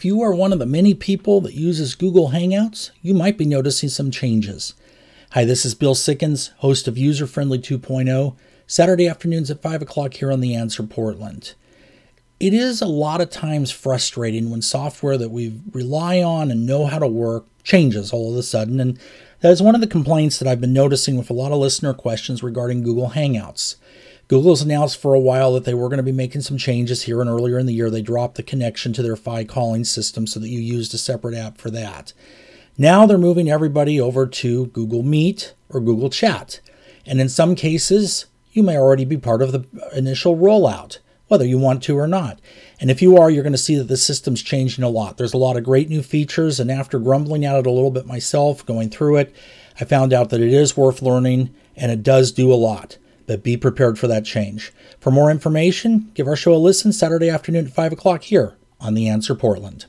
If you are one of the many people that uses Google Hangouts, you might be noticing some changes. Hi, this is Bill Sickens, host of User Friendly 2.0, Saturday afternoons at 5 o'clock here on The Answer Portland. It is a lot of times frustrating when software that we rely on and know how to work changes all of a sudden, and that is one of the complaints that I've been noticing with a lot of listener questions regarding Google Hangouts. Google's announced for a while that they were going to be making some changes here, and earlier in the year, they dropped the connection to their Fi calling system so that you used a separate app for that. Now they're moving everybody over to Google Meet or Google Chat. And in some cases, you may already be part of the initial rollout, whether you want to or not. And if you are, you're going to see that the system's changing a lot. There's a lot of great new features, and after grumbling at it a little bit myself, going through it, I found out that it is worth learning and it does do a lot but be prepared for that change. For more information, give our show a listen Saturday afternoon at 5 o'clock here on The Answer Portland.